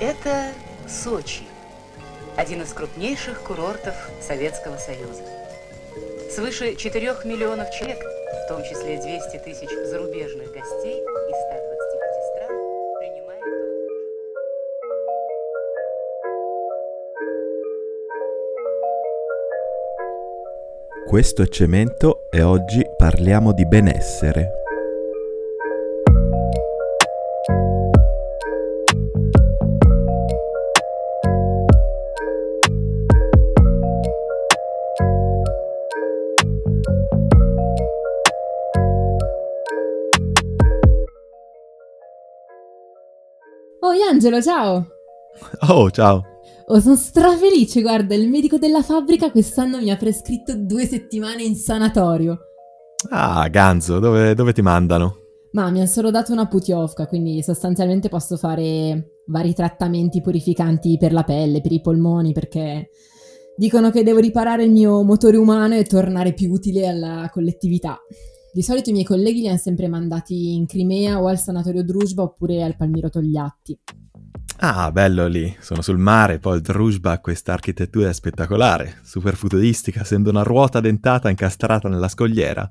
Это Сочи, один из крупнейших курортов Советского Союза. Свыше 4 миллионов человек, в том числе 200 тысяч зарубежных гостей из 125 стран, принимает Questo è Cemento e oggi parliamo di benessere. Angelo, ciao! Oh, ciao! Oh, sono strafelice, guarda, il medico della fabbrica quest'anno mi ha prescritto due settimane in sanatorio. Ah, Ganzo, dove, dove ti mandano? Ma mi hanno solo dato una putiovka, quindi sostanzialmente posso fare vari trattamenti purificanti per la pelle, per i polmoni, perché dicono che devo riparare il mio motore umano e tornare più utile alla collettività. Di solito i miei colleghi li hanno sempre mandati in Crimea o al sanatorio Druzhba oppure al Palmiro Togliatti. Ah, bello lì, sono sul mare, poi il Druzhba ha questa architettura spettacolare, super futuristica, sembra una ruota dentata incastrata nella scogliera.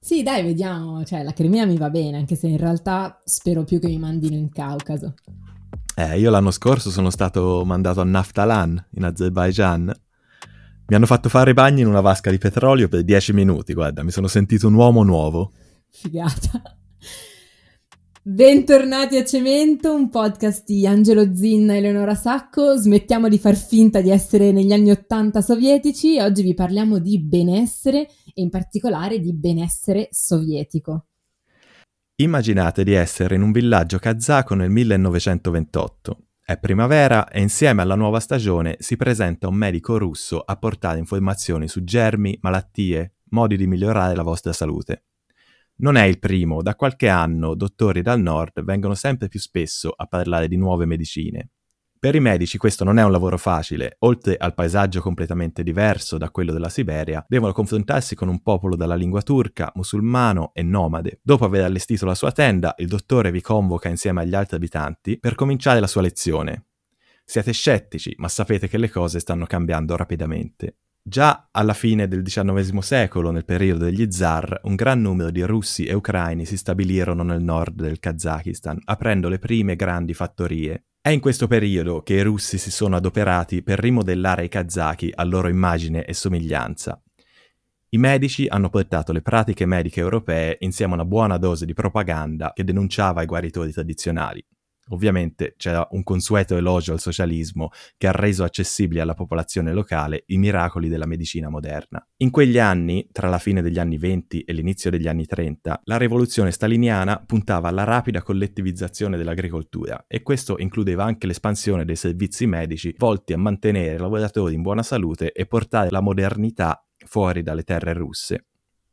Sì, dai, vediamo, cioè la Crimea mi va bene, anche se in realtà spero più che mi mandino in Caucaso. Eh, io l'anno scorso sono stato mandato a Naftalan, in Azerbaijan. Mi hanno fatto fare i bagni in una vasca di petrolio per 10 minuti, guarda, mi sono sentito un uomo nuovo. Figata. Bentornati a Cemento, un podcast di Angelo Zinna e Eleonora Sacco. Smettiamo di far finta di essere negli anni Ottanta sovietici. Oggi vi parliamo di benessere e in particolare di benessere sovietico. Immaginate di essere in un villaggio kazako nel 1928. È primavera e insieme alla nuova stagione si presenta un medico russo a portare informazioni su germi, malattie, modi di migliorare la vostra salute. Non è il primo, da qualche anno dottori dal nord vengono sempre più spesso a parlare di nuove medicine. Per i medici questo non è un lavoro facile, oltre al paesaggio completamente diverso da quello della Siberia, devono confrontarsi con un popolo dalla lingua turca, musulmano e nomade. Dopo aver allestito la sua tenda, il dottore vi convoca insieme agli altri abitanti per cominciare la sua lezione. Siete scettici, ma sapete che le cose stanno cambiando rapidamente. Già alla fine del XIX secolo, nel periodo degli zar, un gran numero di russi e ucraini si stabilirono nel nord del Kazakistan, aprendo le prime grandi fattorie. È in questo periodo che i russi si sono adoperati per rimodellare i kazaki a loro immagine e somiglianza. I medici hanno portato le pratiche mediche europee insieme a una buona dose di propaganda che denunciava i guaritori tradizionali. Ovviamente c'era un consueto elogio al socialismo che ha reso accessibili alla popolazione locale i miracoli della medicina moderna. In quegli anni, tra la fine degli anni 20 e l'inizio degli anni 30, la rivoluzione staliniana puntava alla rapida collettivizzazione dell'agricoltura e questo includeva anche l'espansione dei servizi medici volti a mantenere i lavoratori in buona salute e portare la modernità fuori dalle terre russe.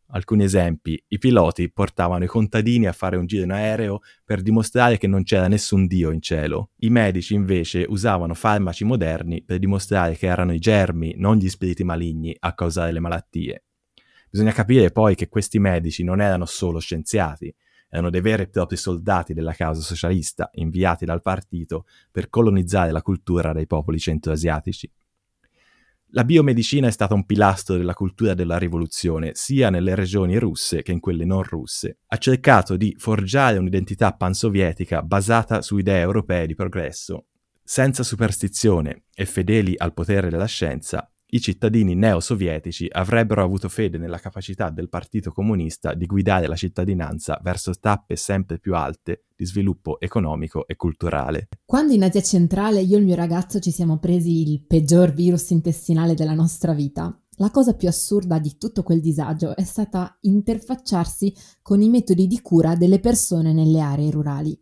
Alcuni esempi, i piloti portavano i contadini a fare un giro in aereo per dimostrare che non c'era nessun dio in cielo. I medici invece usavano farmaci moderni per dimostrare che erano i germi, non gli spiriti maligni, a causare le malattie. Bisogna capire poi che questi medici non erano solo scienziati, erano dei veri e propri soldati della causa socialista, inviati dal partito per colonizzare la cultura dei popoli centroasiatici. La biomedicina è stata un pilastro della cultura della rivoluzione, sia nelle regioni russe che in quelle non russe. Ha cercato di forgiare un'identità pansovietica basata su idee europee di progresso. Senza superstizione e fedeli al potere della scienza, i cittadini neosovietici avrebbero avuto fede nella capacità del Partito Comunista di guidare la cittadinanza verso tappe sempre più alte di sviluppo economico e culturale. Quando in Asia centrale io e il mio ragazzo ci siamo presi il peggior virus intestinale della nostra vita, la cosa più assurda di tutto quel disagio è stata interfacciarsi con i metodi di cura delle persone nelle aree rurali.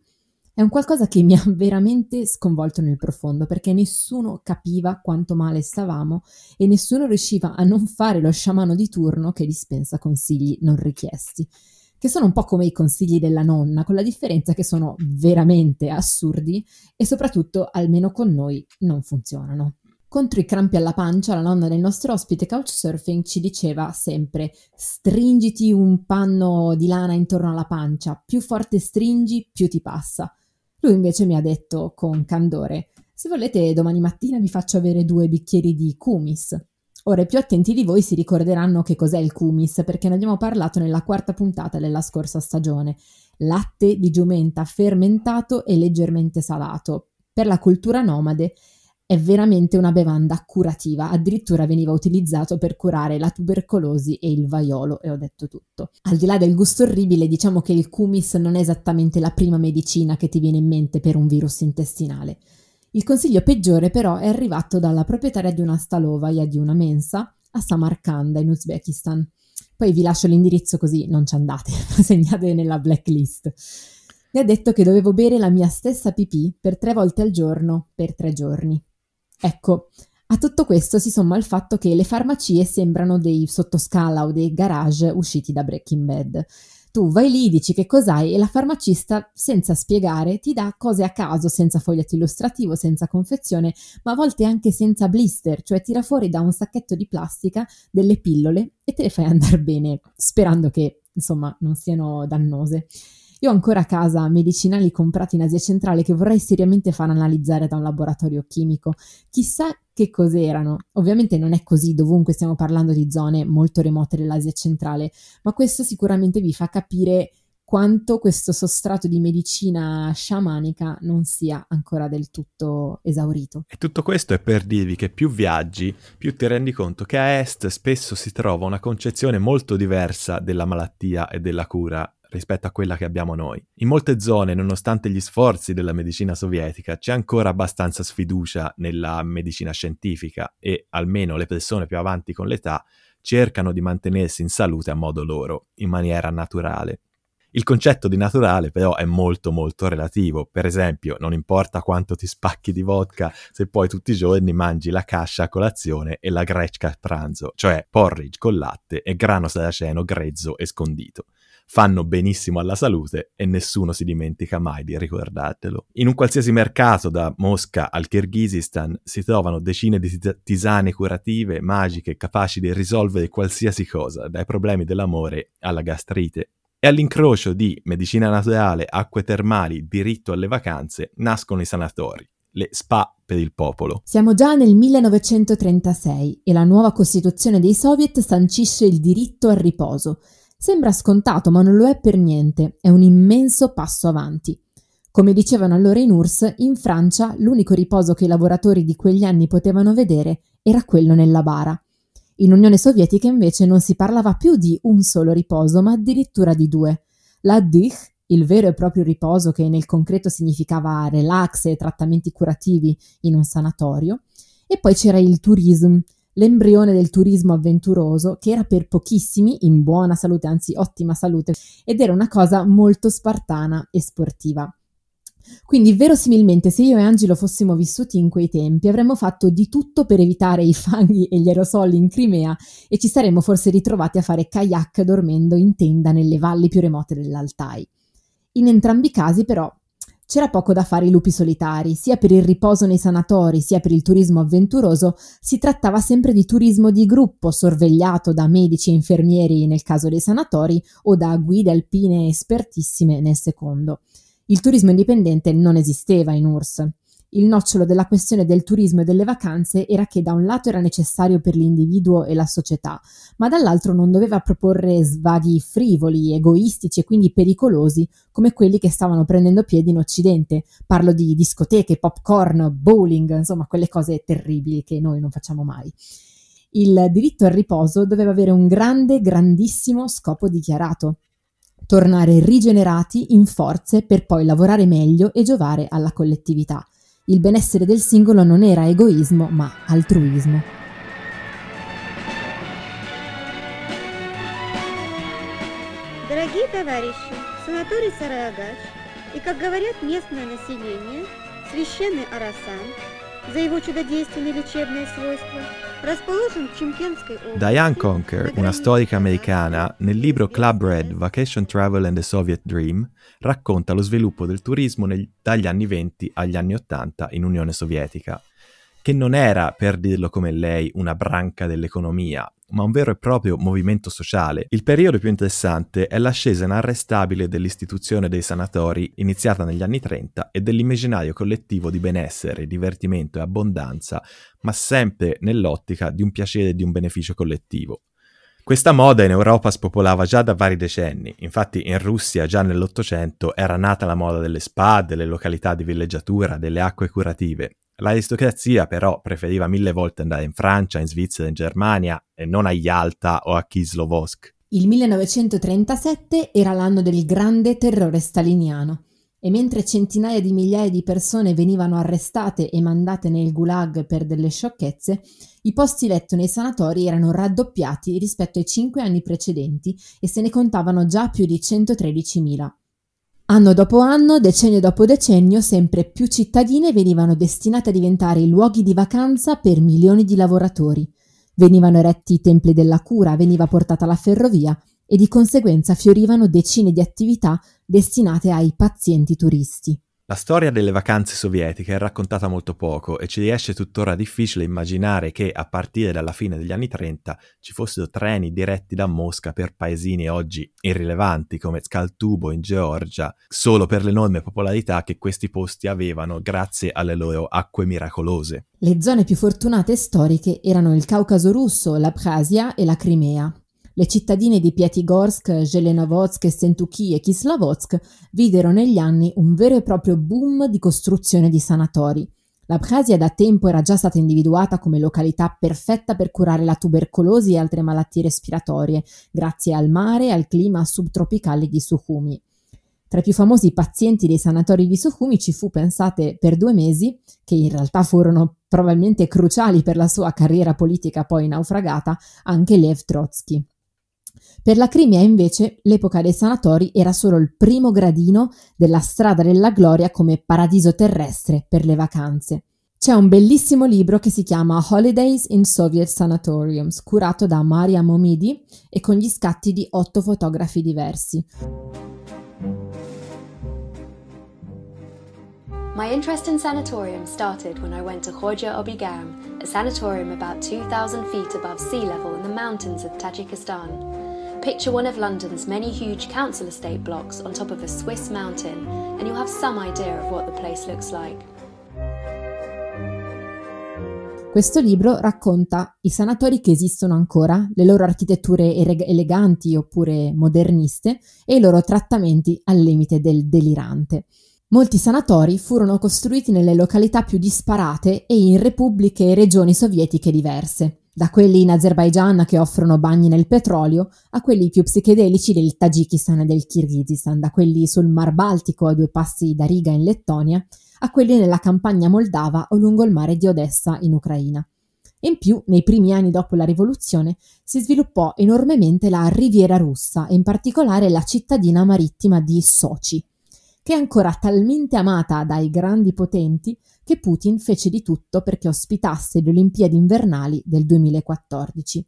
È un qualcosa che mi ha veramente sconvolto nel profondo perché nessuno capiva quanto male stavamo e nessuno riusciva a non fare lo sciamano di turno che dispensa consigli non richiesti, che sono un po' come i consigli della nonna, con la differenza che sono veramente assurdi e soprattutto, almeno con noi, non funzionano. Contro i crampi alla pancia, la nonna del nostro ospite Couchsurfing ci diceva sempre stringiti un panno di lana intorno alla pancia, più forte stringi, più ti passa. Lui invece mi ha detto con candore, se volete domani mattina vi faccio avere due bicchieri di kumis. Ora i più attenti di voi si ricorderanno che cos'è il kumis perché ne abbiamo parlato nella quarta puntata della scorsa stagione. Latte di giumenta fermentato e leggermente salato. Per la cultura nomade è veramente una bevanda curativa, addirittura veniva utilizzato per curare la tubercolosi e il vaiolo e ho detto tutto. Al di là del gusto orribile, diciamo che il kumis non è esattamente la prima medicina che ti viene in mente per un virus intestinale. Il consiglio peggiore però è arrivato dalla proprietaria di una stalovaia di una mensa a Samarkand in Uzbekistan. Poi vi lascio l'indirizzo così non ci andate, segnate nella blacklist. Mi ha detto che dovevo bere la mia stessa pipì per tre volte al giorno per tre giorni. Ecco, a tutto questo si somma il fatto che le farmacie sembrano dei sottoscala o dei garage usciti da Breaking Bad. Tu vai lì, dici che cos'hai e la farmacista, senza spiegare, ti dà cose a caso, senza foglietto illustrativo, senza confezione, ma a volte anche senza blister, cioè tira fuori da un sacchetto di plastica delle pillole e te le fai andare bene, sperando che, insomma, non siano dannose. Io ho ancora a casa medicinali comprati in Asia centrale che vorrei seriamente far analizzare da un laboratorio chimico. Chissà che cos'erano. Ovviamente non è così dovunque stiamo parlando di zone molto remote dell'Asia centrale, ma questo sicuramente vi fa capire quanto questo sostrato di medicina sciamanica non sia ancora del tutto esaurito. E tutto questo è per dirvi che più viaggi, più ti rendi conto che a est spesso si trova una concezione molto diversa della malattia e della cura rispetto a quella che abbiamo noi. In molte zone, nonostante gli sforzi della medicina sovietica, c'è ancora abbastanza sfiducia nella medicina scientifica e almeno le persone più avanti con l'età cercano di mantenersi in salute a modo loro, in maniera naturale. Il concetto di naturale però è molto molto relativo, per esempio non importa quanto ti spacchi di vodka se poi tutti i giorni mangi la cascia a colazione e la grecca a pranzo, cioè porridge con latte e grano saraceno grezzo e scondito fanno benissimo alla salute e nessuno si dimentica mai di ricordartelo. In un qualsiasi mercato, da Mosca al Kirghizistan, si trovano decine di tisane curative, magiche, capaci di risolvere qualsiasi cosa, dai problemi dell'amore alla gastrite. E all'incrocio di medicina naturale, acque termali, diritto alle vacanze, nascono i sanatori, le spa per il popolo. Siamo già nel 1936 e la nuova Costituzione dei Soviet sancisce il diritto al riposo, Sembra scontato, ma non lo è per niente, è un immenso passo avanti. Come dicevano allora in URSS, in Francia l'unico riposo che i lavoratori di quegli anni potevano vedere era quello nella bara. In Unione Sovietica invece non si parlava più di un solo riposo, ma addirittura di due. La Dich, il vero e proprio riposo che nel concreto significava relax e trattamenti curativi in un sanatorio, e poi c'era il tourism, l'embrione del turismo avventuroso, che era per pochissimi in buona salute, anzi ottima salute, ed era una cosa molto spartana e sportiva. Quindi verosimilmente se io e Angelo fossimo vissuti in quei tempi avremmo fatto di tutto per evitare i fanghi e gli aerosol in Crimea e ci saremmo forse ritrovati a fare kayak dormendo in tenda nelle valli più remote dell'Altai. In entrambi i casi però c'era poco da fare i lupi solitari, sia per il riposo nei sanatori, sia per il turismo avventuroso, si trattava sempre di turismo di gruppo, sorvegliato da medici e infermieri nel caso dei sanatori o da guide alpine espertissime nel secondo. Il turismo indipendente non esisteva in URSS. Il nocciolo della questione del turismo e delle vacanze era che da un lato era necessario per l'individuo e la società, ma dall'altro non doveva proporre svaghi frivoli, egoistici e quindi pericolosi come quelli che stavano prendendo piedi in Occidente. Parlo di discoteche, popcorn, bowling, insomma quelle cose terribili che noi non facciamo mai. Il diritto al riposo doveva avere un grande, grandissimo scopo dichiarato tornare rigenerati in forze per poi lavorare meglio e giovare alla collettività. Il benessere del singolo non era egoismo, ma altruismo. Дорогие товарищи, санаторий Сараягач и, как говорят местное население, священный Арасан за его чудодейственные лечебные свойства Diane Conker, una storica americana, nel libro Club Red, Vacation Travel and the Soviet Dream, racconta lo sviluppo del turismo nel, dagli anni 20 agli anni 80 in Unione Sovietica, che non era, per dirlo come lei, una branca dell'economia, ma un vero e proprio movimento sociale. Il periodo più interessante è l'ascesa inarrestabile dell'istituzione dei sanatori iniziata negli anni 30 e dell'immaginario collettivo di benessere, divertimento e abbondanza, ma sempre nell'ottica di un piacere e di un beneficio collettivo. Questa moda in Europa spopolava già da vari decenni, infatti in Russia già nell'Ottocento era nata la moda delle spa, delle località di villeggiatura, delle acque curative. L'aristocrazia però preferiva mille volte andare in Francia, in Svizzera, in Germania e non a Yalta o a Kislovodsk. Il 1937 era l'anno del grande terrore staliniano e mentre centinaia di migliaia di persone venivano arrestate e mandate nel gulag per delle sciocchezze, i posti letto nei sanatori erano raddoppiati rispetto ai cinque anni precedenti e se ne contavano già più di 113.000. Anno dopo anno, decennio dopo decennio, sempre più cittadine venivano destinate a diventare luoghi di vacanza per milioni di lavoratori. Venivano eretti i templi della cura, veniva portata la ferrovia e di conseguenza fiorivano decine di attività destinate ai pazienti turisti. La storia delle vacanze sovietiche è raccontata molto poco e ci riesce tuttora difficile immaginare che a partire dalla fine degli anni 30 ci fossero treni diretti da Mosca per paesini oggi irrilevanti come Skaltubo in Georgia, solo per l'enorme popolarità che questi posti avevano grazie alle loro acque miracolose. Le zone più fortunate storiche erano il Caucaso russo, l'Abkhazia e la Crimea. Le cittadine di Pyatigorsk, Zelenovodsk, Sentuki e Kislovodsk videro negli anni un vero e proprio boom di costruzione di sanatori. L'Abkhazia da tempo era già stata individuata come località perfetta per curare la tubercolosi e altre malattie respiratorie, grazie al mare e al clima subtropicale di Sukhumi. Tra i più famosi pazienti dei sanatori di Sukhumi ci fu, pensate, per due mesi, che in realtà furono probabilmente cruciali per la sua carriera politica poi naufragata, anche Lev Trotsky. Per la Crimea invece l'epoca dei sanatori era solo il primo gradino della strada della gloria come paradiso terrestre per le vacanze. C'è un bellissimo libro che si chiama Holidays in Soviet Sanatoriums, curato da Maria Momidi e con gli scatti di otto fotografi diversi. My interest in sanatoriums started when I went to Khoja Obigam, a sanatorium about 2,000 feet above sea level in the mountains of Tajikistan. Picture one of London's many huge council estate blocks on top of a Swiss mountain, and you'll have some idea of what the place looks like. Questo libro racconta i sanatori che esistono ancora, le loro architetture eleganti oppure moderniste e i loro trattamenti al limite del delirante. Molti sanatori furono costruiti nelle località più disparate e in repubbliche e regioni sovietiche diverse da quelli in Azerbaigian che offrono bagni nel petrolio a quelli più psichedelici del Tagikistan e del Kirghizistan, da quelli sul Mar Baltico a due passi da Riga in Lettonia a quelli nella campagna moldava o lungo il mare di Odessa in Ucraina. In più, nei primi anni dopo la rivoluzione, si sviluppò enormemente la riviera russa e in particolare la cittadina marittima di Sochi, che è ancora talmente amata dai grandi potenti che Putin fece di tutto perché ospitasse le Olimpiadi invernali del 2014.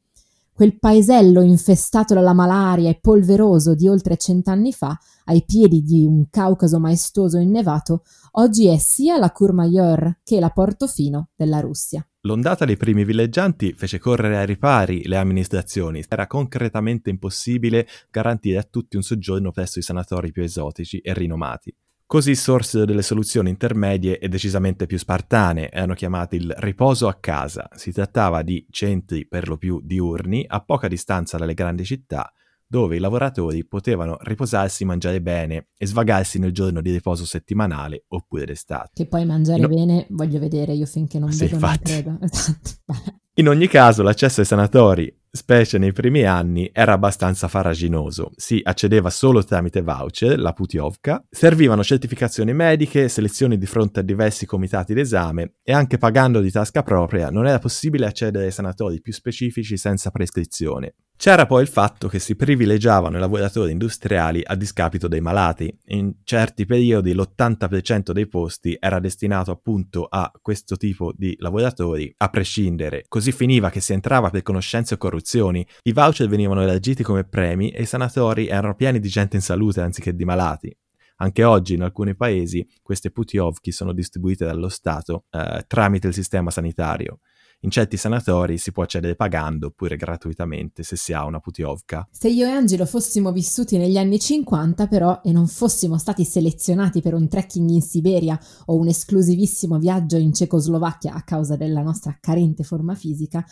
Quel paesello infestato dalla malaria e polveroso di oltre cent'anni fa, ai piedi di un Caucaso maestoso innevato, oggi è sia la Courmayeur che la Portofino della Russia. L'ondata dei primi villeggianti fece correre ai ripari le amministrazioni. Era concretamente impossibile garantire a tutti un soggiorno presso i sanatori più esotici e rinomati. Così sorsero delle soluzioni intermedie e decisamente più spartane, erano chiamate il riposo a casa. Si trattava di centri per lo più diurni, a poca distanza dalle grandi città, dove i lavoratori potevano riposarsi, mangiare bene e svagarsi nel giorno di riposo settimanale oppure d'estate. Che poi mangiare no. bene voglio vedere io finché non sì, vedo infatti. non credo. In ogni caso l'accesso ai sanatori specie nei primi anni, era abbastanza faraginoso. Si accedeva solo tramite voucher, la Putiovka, servivano certificazioni mediche, selezioni di fronte a diversi comitati d'esame e anche pagando di tasca propria non era possibile accedere ai sanatori più specifici senza prescrizione. C'era poi il fatto che si privilegiavano i lavoratori industriali a discapito dei malati. In certi periodi l'80% dei posti era destinato appunto a questo tipo di lavoratori, a prescindere. Così finiva che si entrava per conoscenze o corruzioni, i voucher venivano elargiti come premi e i sanatori erano pieni di gente in salute anziché di malati. Anche oggi in alcuni paesi queste putiovki sono distribuite dallo Stato eh, tramite il sistema sanitario. In certi sanatori si può accedere pagando oppure gratuitamente se si ha una putiovka. Se io e Angelo fossimo vissuti negli anni 50 però e non fossimo stati selezionati per un trekking in Siberia o un esclusivissimo viaggio in Cecoslovacchia a causa della nostra carente forma fisica,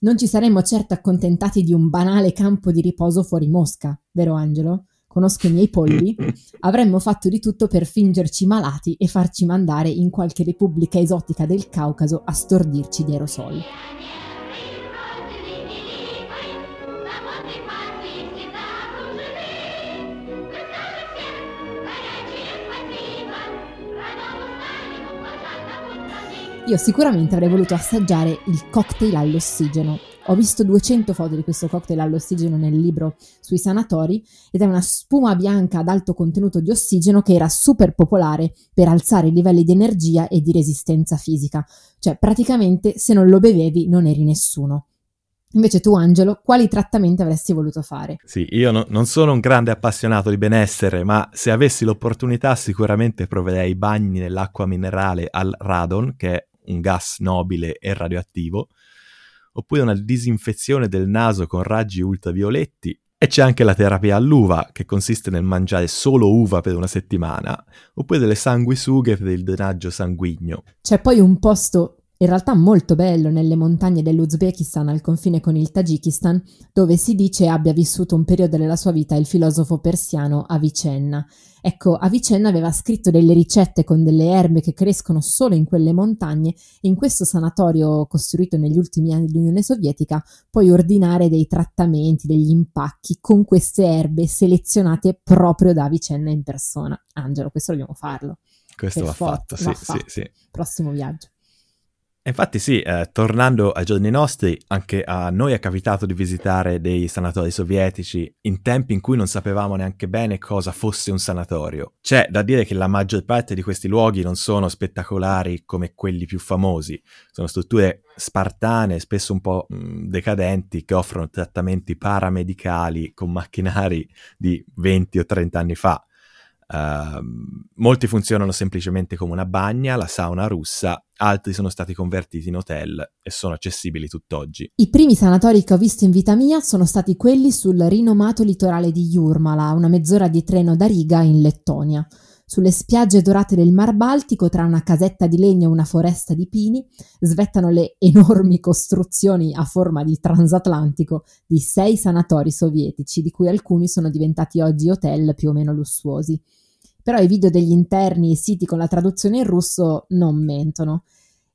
non ci saremmo certo accontentati di un banale campo di riposo fuori Mosca, vero Angelo? Conosco i miei polli, avremmo fatto di tutto per fingerci malati e farci mandare in qualche repubblica esotica del Caucaso a stordirci di aerosol. Io sicuramente avrei voluto assaggiare il cocktail all'ossigeno, ho visto 200 foto di questo cocktail all'ossigeno nel libro sui sanatori ed è una spuma bianca ad alto contenuto di ossigeno che era super popolare per alzare i livelli di energia e di resistenza fisica. Cioè, praticamente se non lo bevevi non eri nessuno. Invece tu, Angelo, quali trattamenti avresti voluto fare? Sì, io no, non sono un grande appassionato di benessere, ma se avessi l'opportunità sicuramente proverei bagni nell'acqua minerale al radon, che è un gas nobile e radioattivo, oppure una disinfezione del naso con raggi ultravioletti. E c'è anche la terapia all'uva, che consiste nel mangiare solo uva per una settimana, oppure delle sanguisughe per il drenaggio sanguigno. C'è poi un posto in realtà molto bello nelle montagne dell'Uzbekistan al confine con il Tagikistan, dove si dice abbia vissuto un periodo della sua vita il filosofo persiano Avicenna. Ecco, Avicenna aveva scritto delle ricette con delle erbe che crescono solo in quelle montagne e in questo sanatorio costruito negli ultimi anni dell'Unione Sovietica puoi ordinare dei trattamenti, degli impacchi con queste erbe selezionate proprio da Avicenna in persona. Angelo, questo dobbiamo farlo. Questo va fatto, sì, sì, sì. Prossimo viaggio. Infatti sì, eh, tornando ai giorni nostri, anche a noi è capitato di visitare dei sanatori sovietici in tempi in cui non sapevamo neanche bene cosa fosse un sanatorio. C'è da dire che la maggior parte di questi luoghi non sono spettacolari come quelli più famosi, sono strutture spartane, spesso un po' mh, decadenti, che offrono trattamenti paramedicali con macchinari di 20 o 30 anni fa. Uh, molti funzionano semplicemente come una bagna, la sauna russa, altri sono stati convertiti in hotel e sono accessibili tutt'oggi. I primi sanatori che ho visto in vita mia sono stati quelli sul rinomato litorale di Jurmala, una mezz'ora di treno da Riga in Lettonia. Sulle spiagge dorate del Mar Baltico, tra una casetta di legno e una foresta di pini, svettano le enormi costruzioni a forma di transatlantico di sei sanatori sovietici, di cui alcuni sono diventati oggi hotel più o meno lussuosi. Però i video degli interni siti con la traduzione in russo non mentono.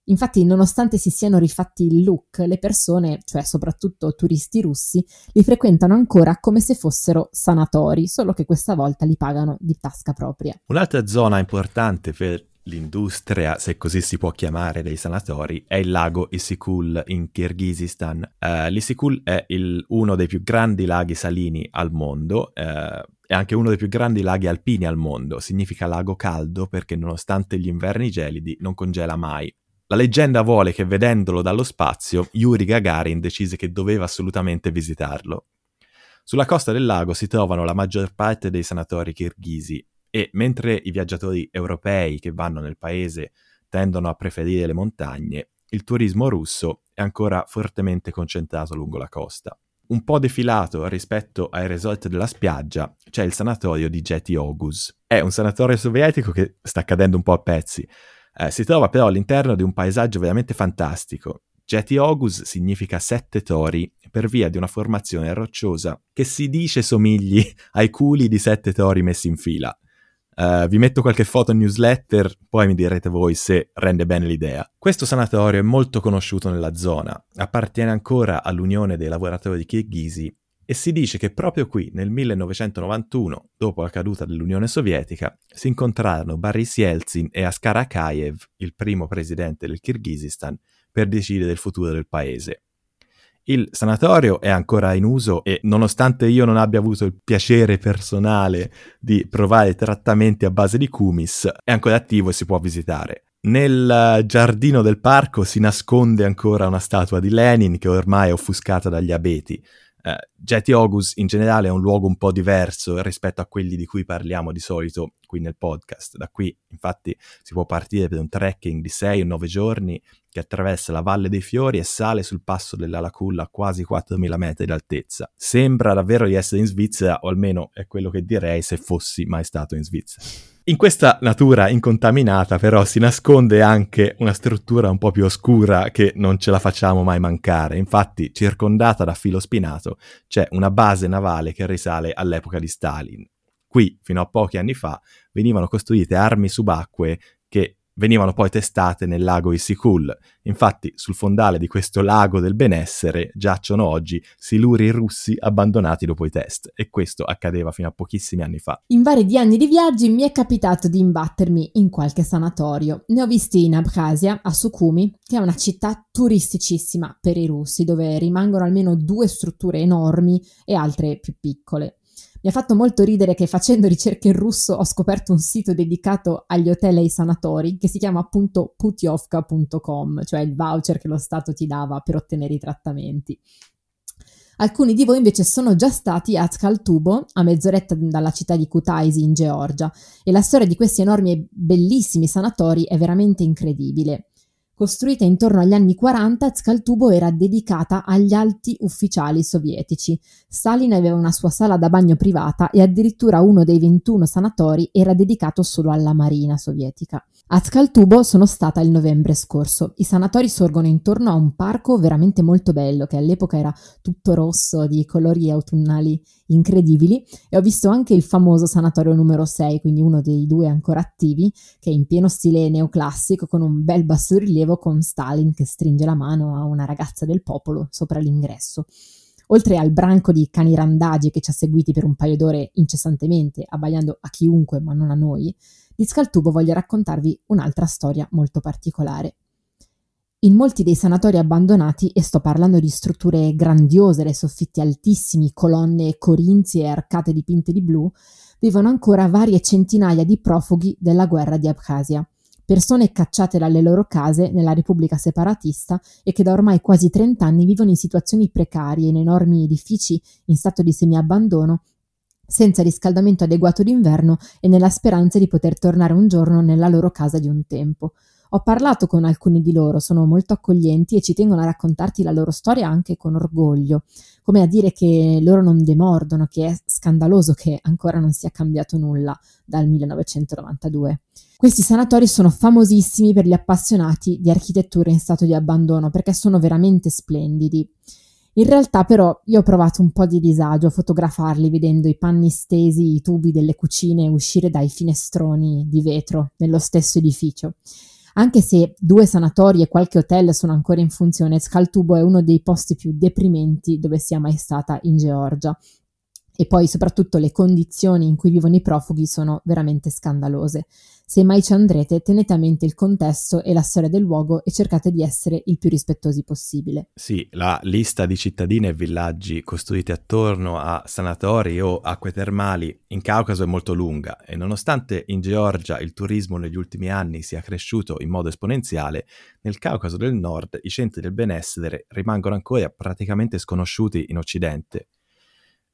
Infatti, nonostante si siano rifatti il look, le persone, cioè soprattutto turisti russi, li frequentano ancora come se fossero sanatori, solo che questa volta li pagano di tasca propria. Un'altra zona importante per l'industria, se così si può chiamare, dei sanatori è il lago Isikul in Kirghizistan. Uh, L'Isikul è il, uno dei più grandi laghi salini al mondo, uh, è anche uno dei più grandi laghi alpini al mondo, significa lago caldo perché nonostante gli inverni gelidi non congela mai. La leggenda vuole che vedendolo dallo spazio, Yuri Gagarin decise che doveva assolutamente visitarlo. Sulla costa del lago si trovano la maggior parte dei sanatori kirghisi e mentre i viaggiatori europei che vanno nel paese tendono a preferire le montagne, il turismo russo è ancora fortemente concentrato lungo la costa. Un po' defilato rispetto ai resort della spiaggia c'è il sanatorio di Jetty Ogus. È un sanatorio sovietico che sta cadendo un po' a pezzi. Eh, si trova però all'interno di un paesaggio veramente fantastico. Jetty Ogus significa sette tori per via di una formazione rocciosa che si dice somigli ai culi di sette tori messi in fila. Uh, vi metto qualche foto in newsletter, poi mi direte voi se rende bene l'idea. Questo sanatorio è molto conosciuto nella zona, appartiene ancora all'Unione dei lavoratori kirghisi e si dice che proprio qui, nel 1991, dopo la caduta dell'Unione Sovietica, si incontrarono Boris Yeltsin e Askar Akayev, il primo presidente del Kirghizistan, per decidere del futuro del paese. Il sanatorio è ancora in uso e nonostante io non abbia avuto il piacere personale di provare trattamenti a base di kumis, è ancora attivo e si può visitare. Nel giardino del parco si nasconde ancora una statua di Lenin che ormai è offuscata dagli abeti. Eh, Getty August in generale è un luogo un po' diverso rispetto a quelli di cui parliamo di solito qui nel podcast. Da qui infatti si può partire per un trekking di 6 o 9 giorni che attraversa la Valle dei Fiori e sale sul passo dell'Alaculla a quasi 4.000 metri d'altezza. Sembra davvero di essere in Svizzera, o almeno è quello che direi se fossi mai stato in Svizzera. In questa natura incontaminata però si nasconde anche una struttura un po' più oscura che non ce la facciamo mai mancare. Infatti, circondata da filo spinato, c'è una base navale che risale all'epoca di Stalin. Qui, fino a pochi anni fa, venivano costruite armi subacquee venivano poi testate nel lago Issyk-Kul. Infatti, sul fondale di questo lago del benessere giacciono oggi siluri russi abbandonati dopo i test, e questo accadeva fino a pochissimi anni fa. In vari anni di viaggi mi è capitato di imbattermi in qualche sanatorio. Ne ho visti in Abkhazia, a Sukhumi, che è una città turisticissima per i russi, dove rimangono almeno due strutture enormi e altre più piccole. Mi ha fatto molto ridere che facendo ricerche in russo ho scoperto un sito dedicato agli hotel e ai sanatori che si chiama appunto putyovka.com, cioè il voucher che lo Stato ti dava per ottenere i trattamenti. Alcuni di voi invece sono già stati a Tkaltubo, a mezz'oretta dalla città di Kutaisi in Georgia, e la storia di questi enormi e bellissimi sanatori è veramente incredibile. Costruita intorno agli anni 40, Skaltubo era dedicata agli alti ufficiali sovietici. Stalin aveva una sua sala da bagno privata e addirittura uno dei 21 sanatori era dedicato solo alla marina sovietica. A Skaltubo sono stata il novembre scorso. I sanatori sorgono intorno a un parco veramente molto bello, che all'epoca era tutto rosso, di colori autunnali incredibili, e ho visto anche il famoso sanatorio numero 6, quindi uno dei due ancora attivi, che è in pieno stile neoclassico, con un bel bassorilievo rilievo con Stalin che stringe la mano a una ragazza del popolo sopra l'ingresso. Oltre al branco di cani randagi che ci ha seguiti per un paio d'ore incessantemente, abbaiando a chiunque ma non a noi, di Scaltubo voglio raccontarvi un'altra storia molto particolare. In molti dei sanatori abbandonati, e sto parlando di strutture grandiose, le soffitti altissimi, colonne corinzie e arcate dipinte di blu, vivono ancora varie centinaia di profughi della guerra di Abkhazia persone cacciate dalle loro case nella Repubblica separatista e che da ormai quasi 30 anni vivono in situazioni precarie in enormi edifici in stato di semiabbandono senza riscaldamento adeguato d'inverno e nella speranza di poter tornare un giorno nella loro casa di un tempo. Ho parlato con alcuni di loro, sono molto accoglienti e ci tengono a raccontarti la loro storia anche con orgoglio, come a dire che loro non demordono, che è scandaloso che ancora non sia cambiato nulla dal 1992. Questi sanatori sono famosissimi per gli appassionati di architettura in stato di abbandono perché sono veramente splendidi. In realtà però io ho provato un po' di disagio a fotografarli vedendo i panni stesi, i tubi delle cucine uscire dai finestroni di vetro nello stesso edificio. Anche se due sanatori e qualche hotel sono ancora in funzione, Scaltubo è uno dei posti più deprimenti dove sia mai stata in Georgia. E poi soprattutto le condizioni in cui vivono i profughi sono veramente scandalose. Se mai ci andrete, tenete a mente il contesto e la storia del luogo e cercate di essere il più rispettosi possibile. Sì, la lista di cittadine e villaggi costruiti attorno a sanatori o acque termali in Caucaso è molto lunga e nonostante in Georgia il turismo negli ultimi anni sia cresciuto in modo esponenziale, nel Caucaso del Nord i centri del benessere rimangono ancora praticamente sconosciuti in Occidente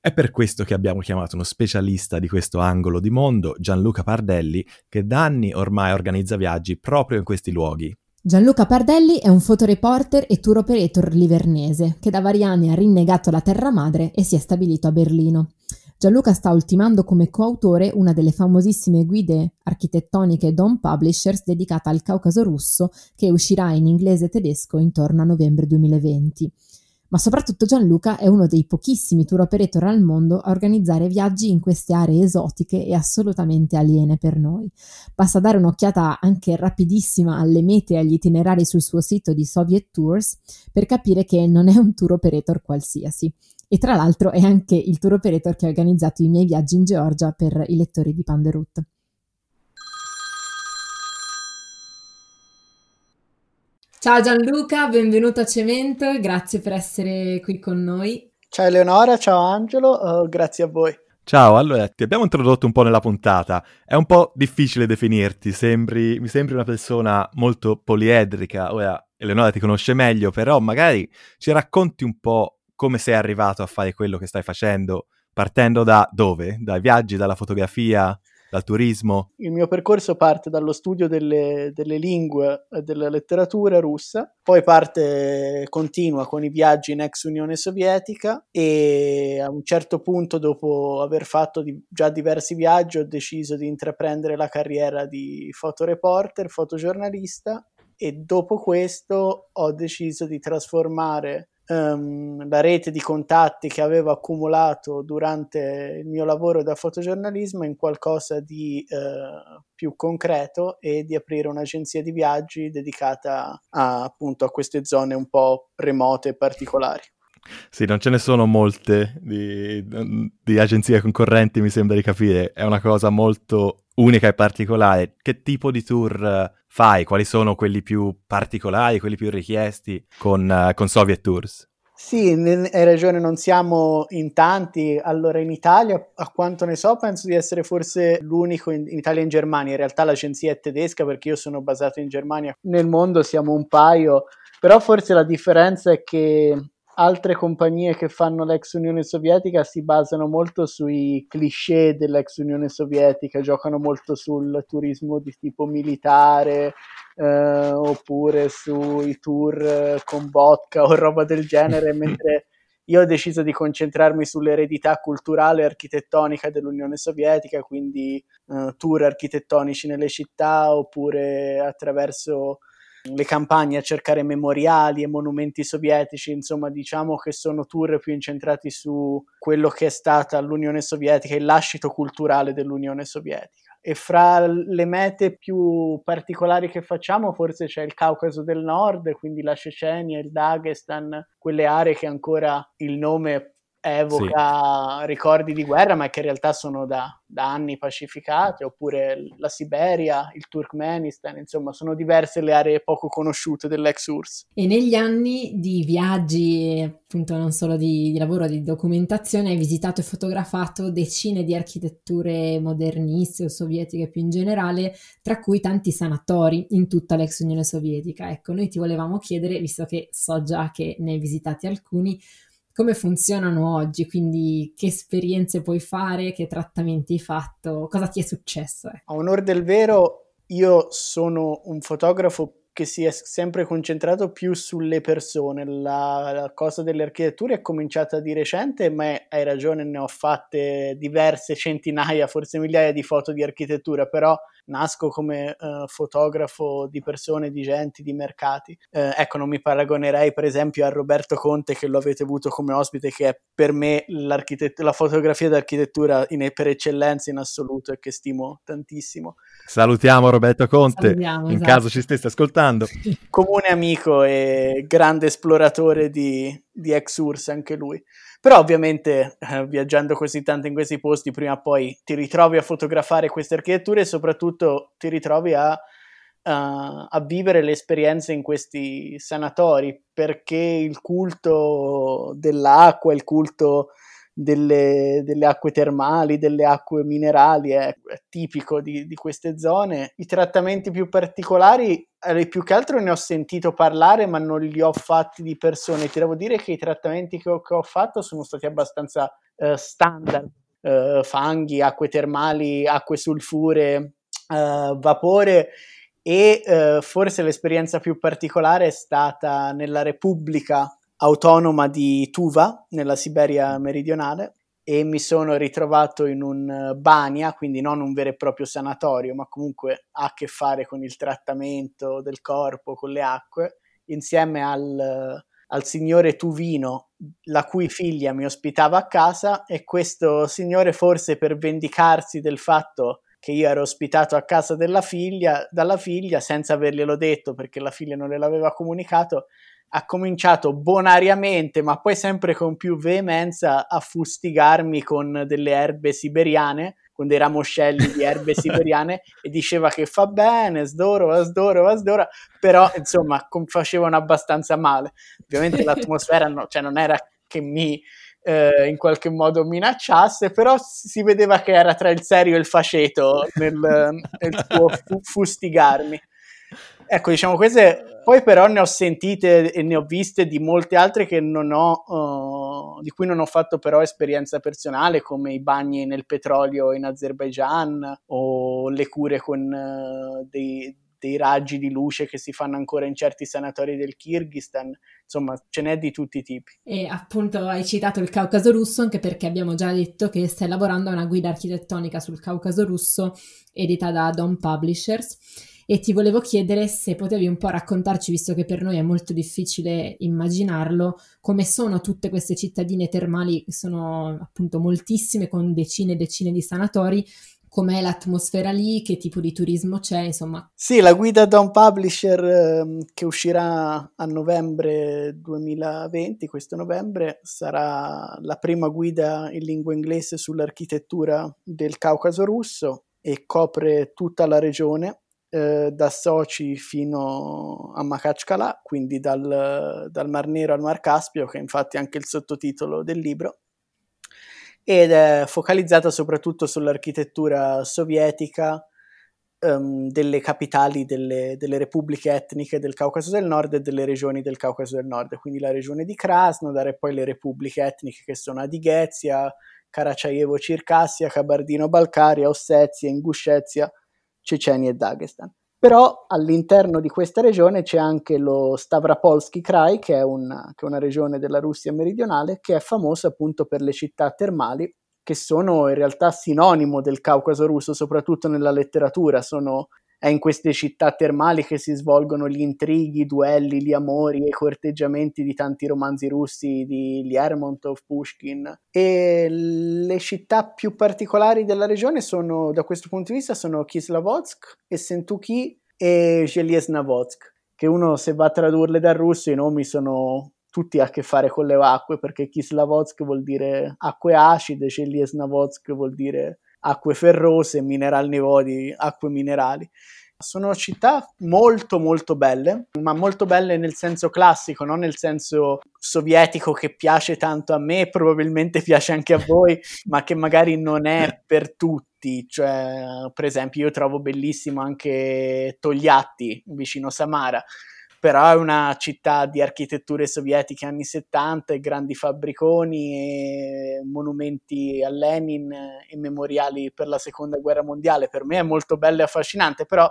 è per questo che abbiamo chiamato uno specialista di questo angolo di mondo, Gianluca Pardelli, che da anni ormai organizza viaggi proprio in questi luoghi. Gianluca Pardelli è un fotoreporter e tour operator livernese che da vari anni ha rinnegato la terra madre e si è stabilito a Berlino. Gianluca sta ultimando come coautore una delle famosissime guide architettoniche Dom Publishers dedicata al Caucaso russo che uscirà in inglese e tedesco intorno a novembre 2020 ma soprattutto Gianluca è uno dei pochissimi tour operator al mondo a organizzare viaggi in queste aree esotiche e assolutamente aliene per noi. Basta dare un'occhiata anche rapidissima alle mete e agli itinerari sul suo sito di Soviet Tours per capire che non è un tour operator qualsiasi. E tra l'altro è anche il tour operator che ha organizzato i miei viaggi in Georgia per i lettori di Panderut. Ciao Gianluca, benvenuto a Cemento, grazie per essere qui con noi. Ciao Eleonora, ciao Angelo, uh, grazie a voi. Ciao, allora ti abbiamo introdotto un po' nella puntata. È un po' difficile definirti, sembri, mi sembri una persona molto poliedrica. Ora Eleonora ti conosce meglio, però magari ci racconti un po' come sei arrivato a fare quello che stai facendo, partendo da dove? Dai viaggi, dalla fotografia, dal turismo? Il mio percorso parte dallo studio delle, delle lingue e della letteratura russa, poi parte, continua con i viaggi in ex Unione Sovietica e a un certo punto, dopo aver fatto di, già diversi viaggi, ho deciso di intraprendere la carriera di fotoreporter, fotogiornalista e dopo questo ho deciso di trasformare um, la rete di contatti che avevo accumulato durante il mio lavoro da fotogiornalismo in qualcosa di uh, più concreto e di aprire un'agenzia di viaggi dedicata a, appunto a queste zone un po' remote e particolari. Sì, non ce ne sono molte di, di, agenzie concorrenti, mi sembra di capire. È una cosa molto unica e particolare. Che tipo di tour fai? Quali sono quelli più particolari, quelli più richiesti con, uh, con Soviet Tours? Sì, hai ragione, non siamo in tanti. Allora, in Italia, a quanto ne so, penso di essere forse l'unico in, in, Italia e in Germania. In realtà l'agenzia è tedesca perché io sono basato in Germania. Nel mondo siamo un paio, però forse la differenza è che altre compagnie che fanno l'ex Unione Sovietica si basano molto sui cliché dell'ex Unione Sovietica, giocano molto sul turismo di tipo militare eh, oppure sui tour con vodka o roba del genere, mentre io ho deciso di concentrarmi sull'eredità culturale e architettonica dell'Unione Sovietica, quindi eh, tour architettonici nelle città oppure attraverso le campagne a cercare memoriali e monumenti sovietici, insomma diciamo che sono tour più incentrati su quello che è stata l'Unione Sovietica, il lascito culturale dell'Unione Sovietica. E fra le mete più particolari che facciamo forse c'è il Caucaso del Nord, quindi la Cecenia, il Dagestan, quelle aree che ancora il nome evoca sì. ricordi di guerra, ma che in realtà sono da, da, anni pacificate, oppure la Siberia, il Turkmenistan, insomma, sono diverse le aree poco conosciute dell'ex URSS. E negli anni di viaggi, appunto, non solo di, di lavoro, di documentazione, hai visitato e fotografato decine di architetture moderniste o sovietiche più in generale, tra cui tanti sanatori in tutta l'ex Unione Sovietica. Ecco, noi ti volevamo chiedere, visto che so già che ne hai visitati alcuni, come funzionano oggi, quindi che esperienze puoi fare, che trattamenti hai fatto, cosa ti è successo. Eh. A onore del vero, io sono un fotografo che si è sempre concentrato più sulle persone. La, la, cosa delle architetture è cominciata di recente, ma hai ragione, ne ho fatte diverse centinaia, forse migliaia di foto di architettura, però nasco come uh, fotografo di persone, di gente, di mercati. Uh, ecco, non mi paragonerei per esempio a Roberto Conte che lo avete avuto come ospite, che è per me la fotografia d'architettura in, per eccellenza in assoluto e che stimo tantissimo. Salutiamo Roberto Conte, Salutiamo, in esatto. caso ci stesse ascoltando. Comune amico e grande esploratore di, di ex-URSS anche lui. Però ovviamente eh, viaggiando così tanto in questi posti, prima o poi ti ritrovi a fotografare queste architetture e soprattutto ti ritrovi a, uh, a vivere le esperienze in questi sanatori, perché il culto dell'acqua, il culto delle, delle, acque termali, delle acque minerali, è, tipico di, di, queste zone. I trattamenti più particolari, eh, più che altro ne ho sentito parlare, ma non li ho fatti di persone. Ti devo dire che i trattamenti che ho, che ho fatto sono stati abbastanza eh, standard. Eh, fanghi, acque termali, acque sulfure, eh, vapore e eh, forse l'esperienza più particolare è stata nella Repubblica autonoma di Tuva, nella Siberia meridionale, e mi sono ritrovato in un eh, bania, quindi non un vero e proprio sanatorio, ma comunque ha a che fare con il trattamento del corpo, con le acque, insieme al, al signore Tuvino, la cui figlia mi ospitava a casa, e questo signore forse per vendicarsi del fatto che io ero ospitato a casa della figlia, dalla figlia, senza averglielo detto perché la figlia non gliel'aveva comunicato, ha cominciato bonariamente, ma poi sempre con più veemenza, a fustigarmi con delle erbe siberiane, con dei ramoscelli di erbe siberiane, e diceva che fa bene, sdoro, sdoro, sdoro, però insomma facevano abbastanza male. Ovviamente l'atmosfera no, cioè, non era che mi eh, in qualche modo minacciasse, però si vedeva che era tra il serio e il faceto nel, nel suo fu- fustigarmi. Ecco, diciamo queste, poi però ne ho sentite e ne ho viste di molte altre che non ho, uh, di cui non ho fatto però esperienza personale, come i bagni nel petrolio in Azerbaijan o le cure con uh, dei, dei raggi di luce che si fanno ancora in certi sanatori del Kirghizistan, insomma ce n'è di tutti i tipi. E appunto hai citato il Caucaso russo anche perché abbiamo già detto che stai lavorando a una guida architettonica sul Caucaso russo edita da Dom Publishers e ti volevo chiedere se potevi un po' raccontarci, visto che per noi è molto difficile immaginarlo, come sono tutte queste cittadine termali, che sono appunto moltissime con decine e decine di sanatori, com'è l'atmosfera lì, che tipo di turismo c'è, insomma. Sì, la guida da un publisher eh, che uscirà a novembre 2020, questo novembre, sarà la prima guida in lingua inglese sull'architettura del Caucaso russo e copre tutta la regione, eh, da Sochi fino a Makhachkala, quindi dal, dal Mar Nero al Mar Caspio, che è infatti anche il sottotitolo del libro ed è focalizzata soprattutto sull'architettura sovietica um, delle capitali delle, delle, repubbliche etniche del Caucaso del Nord e delle regioni del Caucaso del Nord, quindi la regione di Krasnodar e poi le repubbliche etniche che sono Adighezia, Karachaevo-Circassia, Kabardino-Balcaria, Ossetia, Inguscezia, Cecenia e Dagestan. Però all'interno di questa regione c'è anche lo Stavropolsky Krai, che è, una, che è una regione della Russia meridionale, che è famosa appunto per le città termali, che sono in realtà sinonimo del Caucaso russo, soprattutto nella letteratura. Sono è in queste città termali che si svolgono gli intrighi, i duelli, gli amori e i corteggiamenti di tanti romanzi russi di Lermontov, Pushkin. E le città più particolari della regione sono, da questo punto di vista, sono Kislavodsk e Sentuki e Zhelyesnavodsk, che uno se va a tradurle dal russo i nomi sono tutti a che fare con le acque, perché Kislavodsk vuol dire acque acide, Zhelyesnavodsk vuol dire acque ferrose, minerali vodi, acque minerali. Sono città molto molto belle, ma molto belle nel senso classico, non nel senso sovietico che piace tanto a me, probabilmente piace anche a voi, ma che magari non è per tutti. Cioè, per esempio, io trovo bellissimo anche Togliatti, vicino Samara, però è una città di architetture sovietiche anni 70 e grandi fabbriconi e monumenti a Lenin e memoriali per la seconda guerra mondiale. Per me è molto bello e affascinante, però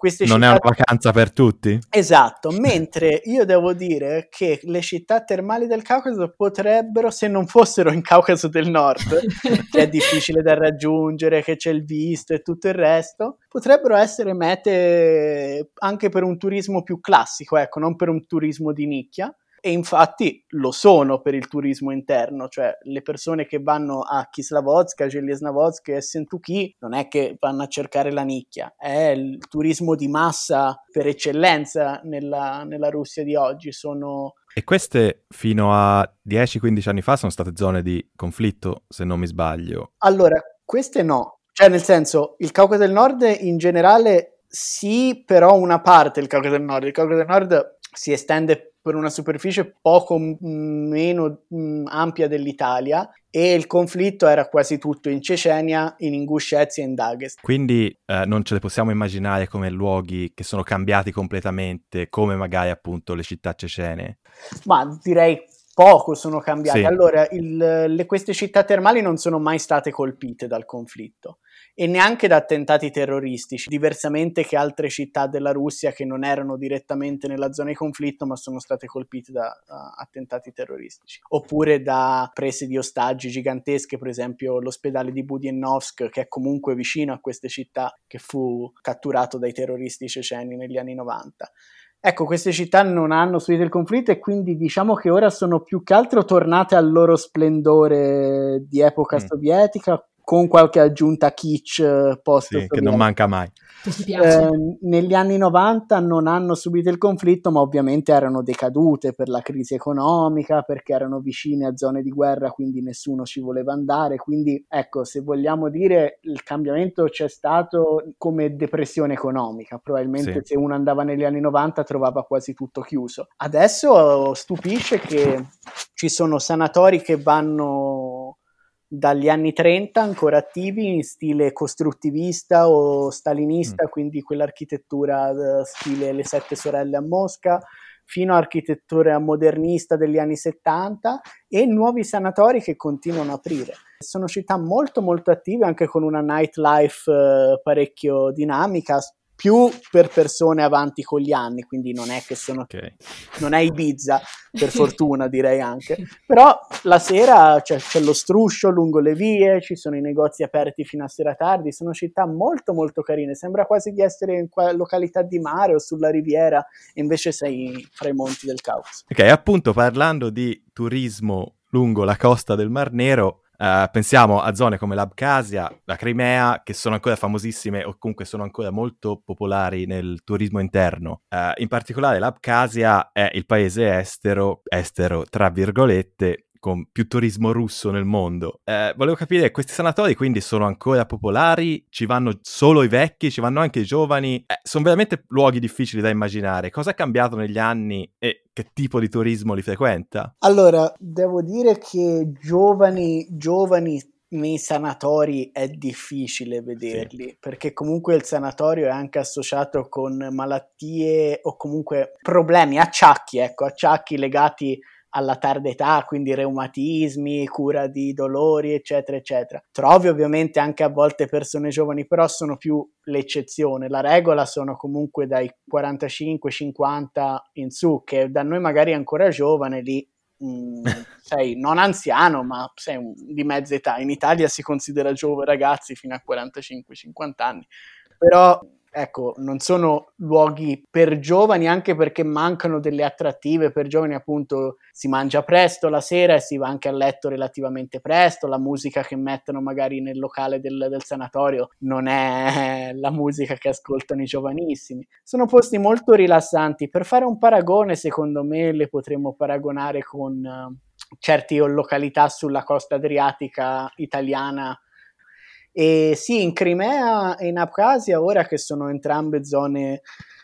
queste non città... è una vacanza per tutti? Esatto, mentre io devo dire che le città termali del Caucaso potrebbero, se non fossero in Caucaso del Nord, che è difficile da raggiungere, che c'è il visto e tutto il resto, potrebbero essere mete anche per un turismo più classico, ecco, non per un turismo di nicchia e infatti lo sono per il turismo interno, cioè le persone che vanno a Kislavodsk, a Zhelyesnavodsk e Sentuki non è che vanno a cercare la nicchia, è il turismo di massa per eccellenza nella, nella Russia di oggi, sono e queste fino a 10-15 anni fa sono state zone di conflitto, se non mi sbaglio. Allora, queste no. Cioè, nel senso, il Caucaso del Nord in generale sì, però una parte del Caucaso del Nord. Il Caucaso del Nord si estende per una superficie poco meno ampia dell'Italia e il conflitto era quasi tutto in Cecenia, in Inguscezia e in Dagestan. Quindi eh, non ce le possiamo immaginare come luoghi che sono cambiati completamente, come magari appunto le città cecene? Ma direi poco sono cambiati. Sì. Allora, il, le, queste città termali non sono mai state colpite dal conflitto e neanche da attentati terroristici, diversamente che altre città della Russia che non erano direttamente nella zona di conflitto ma sono state colpite da uh, attentati terroristici, oppure da prese di ostaggi gigantesche, per esempio l'ospedale di Budienovsk che è comunque vicino a queste città che fu catturato dai terroristi ceceni negli anni 90. Ecco, queste città non hanno subito il conflitto e quindi diciamo che ora sono più che altro tornate al loro splendore di epoca mm. sovietica, con qualche aggiunta kitsch eh, post sì, che non manca mai. Eh, negli anni 90 non hanno subito il conflitto, ma ovviamente erano decadute per la crisi economica, perché erano vicine a zone di guerra, quindi nessuno ci voleva andare. Quindi, ecco, se vogliamo dire, il cambiamento c'è stato come depressione economica. Probabilmente sì. se uno andava negli anni 90 trovava quasi tutto chiuso. Adesso stupisce che ci sono sanatori che vanno dagli anni 30 ancora attivi in stile costruttivista o stalinista, mm. quindi quell'architettura eh, stile Le Sette Sorelle a Mosca, fino a architettura modernista degli anni 70 e nuovi sanatori che continuano a aprire. Sono città molto molto attive anche con una nightlife eh, parecchio dinamica, più per persone avanti con gli anni, quindi non è che sono okay. non è Ibiza, per fortuna direi anche. Però la sera c'è, c'è, lo struscio lungo le vie, ci sono i negozi aperti fino a sera tardi, sono città molto molto carine, sembra quasi di essere in qua- località di mare o sulla riviera, e invece sei fra i monti del Caucaso. Ok, appunto parlando di turismo lungo la costa del Mar Nero, Uh, pensiamo a zone come l'Abkhazia, la Crimea, che sono ancora famosissime o comunque sono ancora molto popolari nel turismo interno. Uh, in particolare l'Abkhazia è il paese estero, estero tra virgolette, con più turismo russo nel mondo. Eh, volevo capire, questi sanatori quindi sono ancora popolari? Ci vanno solo i vecchi? Ci vanno anche i giovani? Eh, sono veramente luoghi difficili da immaginare. Cosa è cambiato negli anni e che tipo di turismo li frequenta? Allora, devo dire che giovani, giovani nei sanatori è difficile vederli sì. perché comunque il sanatorio è anche associato con malattie o comunque problemi, acciacchi, ecco, acciacchi legati alla tarda età, quindi reumatismi, cura di dolori, eccetera, eccetera. Trovi ovviamente anche a volte persone giovani, però sono più l'eccezione. La regola sono comunque dai 45-50 in su, che da noi magari ancora giovane, lì mh, mm, sei non anziano, ma sei di mezza età. In Italia si considera giovane ragazzi fino a 45-50 anni. Però ecco, non sono luoghi per giovani anche perché mancano delle attrattive per giovani, appunto si mangia presto la sera e si va anche a letto relativamente presto, la musica che mettono magari nel locale del, del sanatorio non è la musica che ascoltano i giovanissimi. Sono posti molto rilassanti, per fare un paragone secondo me le potremmo paragonare con uh, certe località sulla costa adriatica italiana e sì, in Crimea e in Abkhazia, ora che sono entrambe zone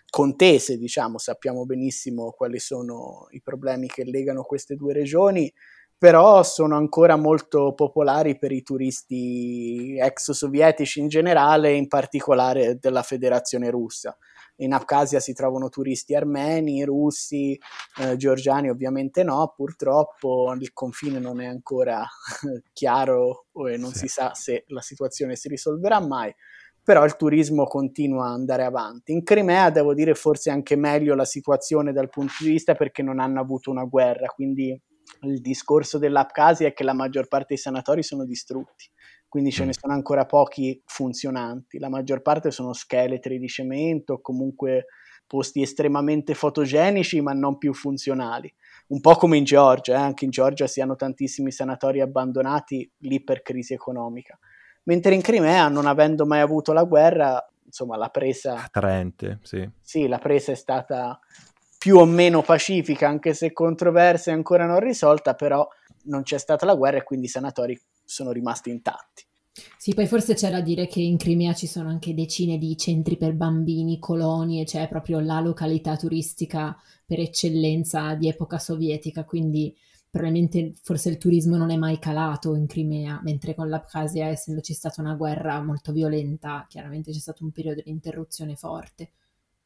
contese, diciamo, sappiamo benissimo quali sono i problemi che legano queste due regioni, però sono ancora molto popolari per i turisti ex sovietici in generale, in particolare della Federazione russa in Abkhazia si trovano turisti armeni, russi, eh, georgiani ovviamente no, purtroppo il confine non è ancora chiaro e non sì. si sa se la situazione si risolverà mai, però il turismo continua ad andare avanti. In Crimea devo dire forse anche meglio la situazione dal punto di vista perché non hanno avuto una guerra, quindi il discorso dell'Abkhazia è che la maggior parte dei sanatori sono distrutti quindi ce ne mm. sono ancora pochi funzionanti. La maggior parte sono scheletri di cemento, comunque posti estremamente fotogenici ma non più funzionali. Un po' come in Georgia, eh? anche in Georgia si hanno tantissimi sanatori abbandonati lì per crisi economica. Mentre in Crimea, non avendo mai avuto la guerra, insomma, la presa... Attraente, sì. Sì, la presa è stata più o meno pacifica, anche se controversa e ancora non risolta, però non c'è stata la guerra e quindi i sanatori sono rimasti intatti. Sì, poi forse c'è da dire che in Crimea ci sono anche decine di centri per bambini, colonie, cioè proprio la località turistica per eccellenza di epoca sovietica, quindi probabilmente forse il turismo non è mai calato in Crimea, mentre con l'Abkhazia, essendoci stata una guerra molto violenta, chiaramente c'è stato un periodo di interruzione forte.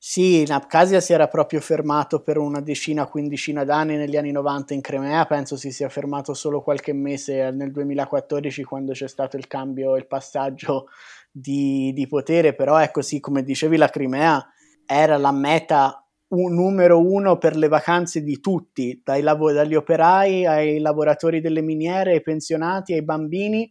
Sì, Abkhazia si era proprio fermato per una decina, quindicina d'anni negli anni 90 in Crimea, penso si sia fermato solo qualche mese nel 2014 quando c'è stato il cambio, il passaggio di, di potere, però è così come dicevi la Crimea era la meta un, numero uno per le vacanze di tutti, dai lav- dagli operai ai lavoratori delle miniere, ai pensionati, ai bambini,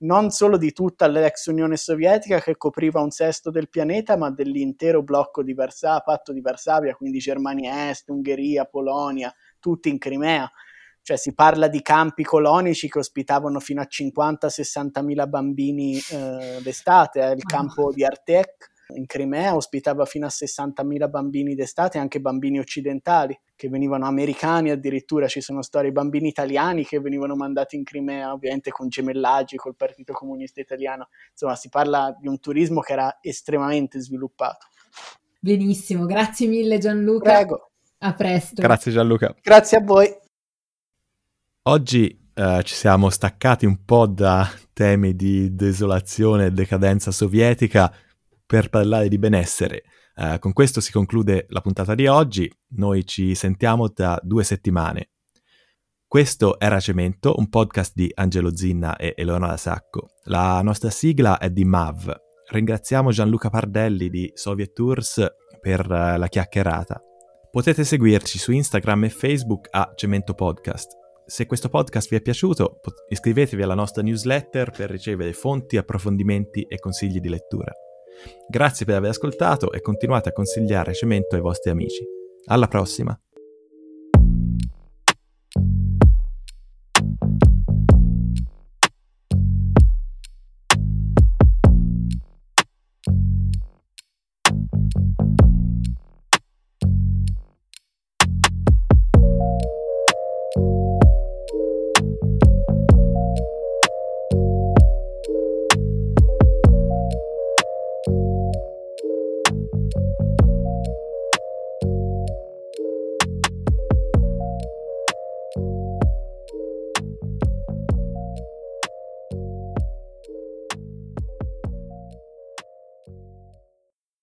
non solo di tutta l'ex Unione Sovietica che copriva un sesto del pianeta, ma dell'intero blocco di Varsavia, patto di Varsavia, quindi Germania Est, Ungheria, Polonia, tutti in Crimea. Cioè si parla di campi colonici che ospitavano fino a 50-60 mila bambini eh, d'estate, eh, il campo di Artek in Crimea ospitava fino a 60.000 bambini d'estate, anche bambini occidentali che venivano americani addirittura, ci sono storie bambini italiani che venivano mandati in Crimea, ovviamente con gemellaggi col Partito Comunista Italiano. Insomma, si parla di un turismo che era estremamente sviluppato. Benissimo, grazie mille Gianluca. Prego. A presto. Grazie Gianluca. Grazie a voi. Oggi uh, ci siamo staccati un po' da temi di desolazione e decadenza sovietica per parlare di benessere. Uh, con questo si conclude la puntata di oggi, noi ci sentiamo tra due settimane. Questo era Cemento, un podcast di Angelo Zinna e Eleonora Sacco. La nostra sigla è di MAV. Ringraziamo Gianluca Pardelli di Soviet Tours per uh, la chiacchierata. Potete seguirci su Instagram e Facebook a Cemento Podcast. Se questo podcast vi è piaciuto, iscrivetevi alla nostra newsletter per ricevere fonti, approfondimenti e consigli di lettura. Grazie per aver ascoltato e continuate a consigliare Cemento ai vostri amici. Alla prossima!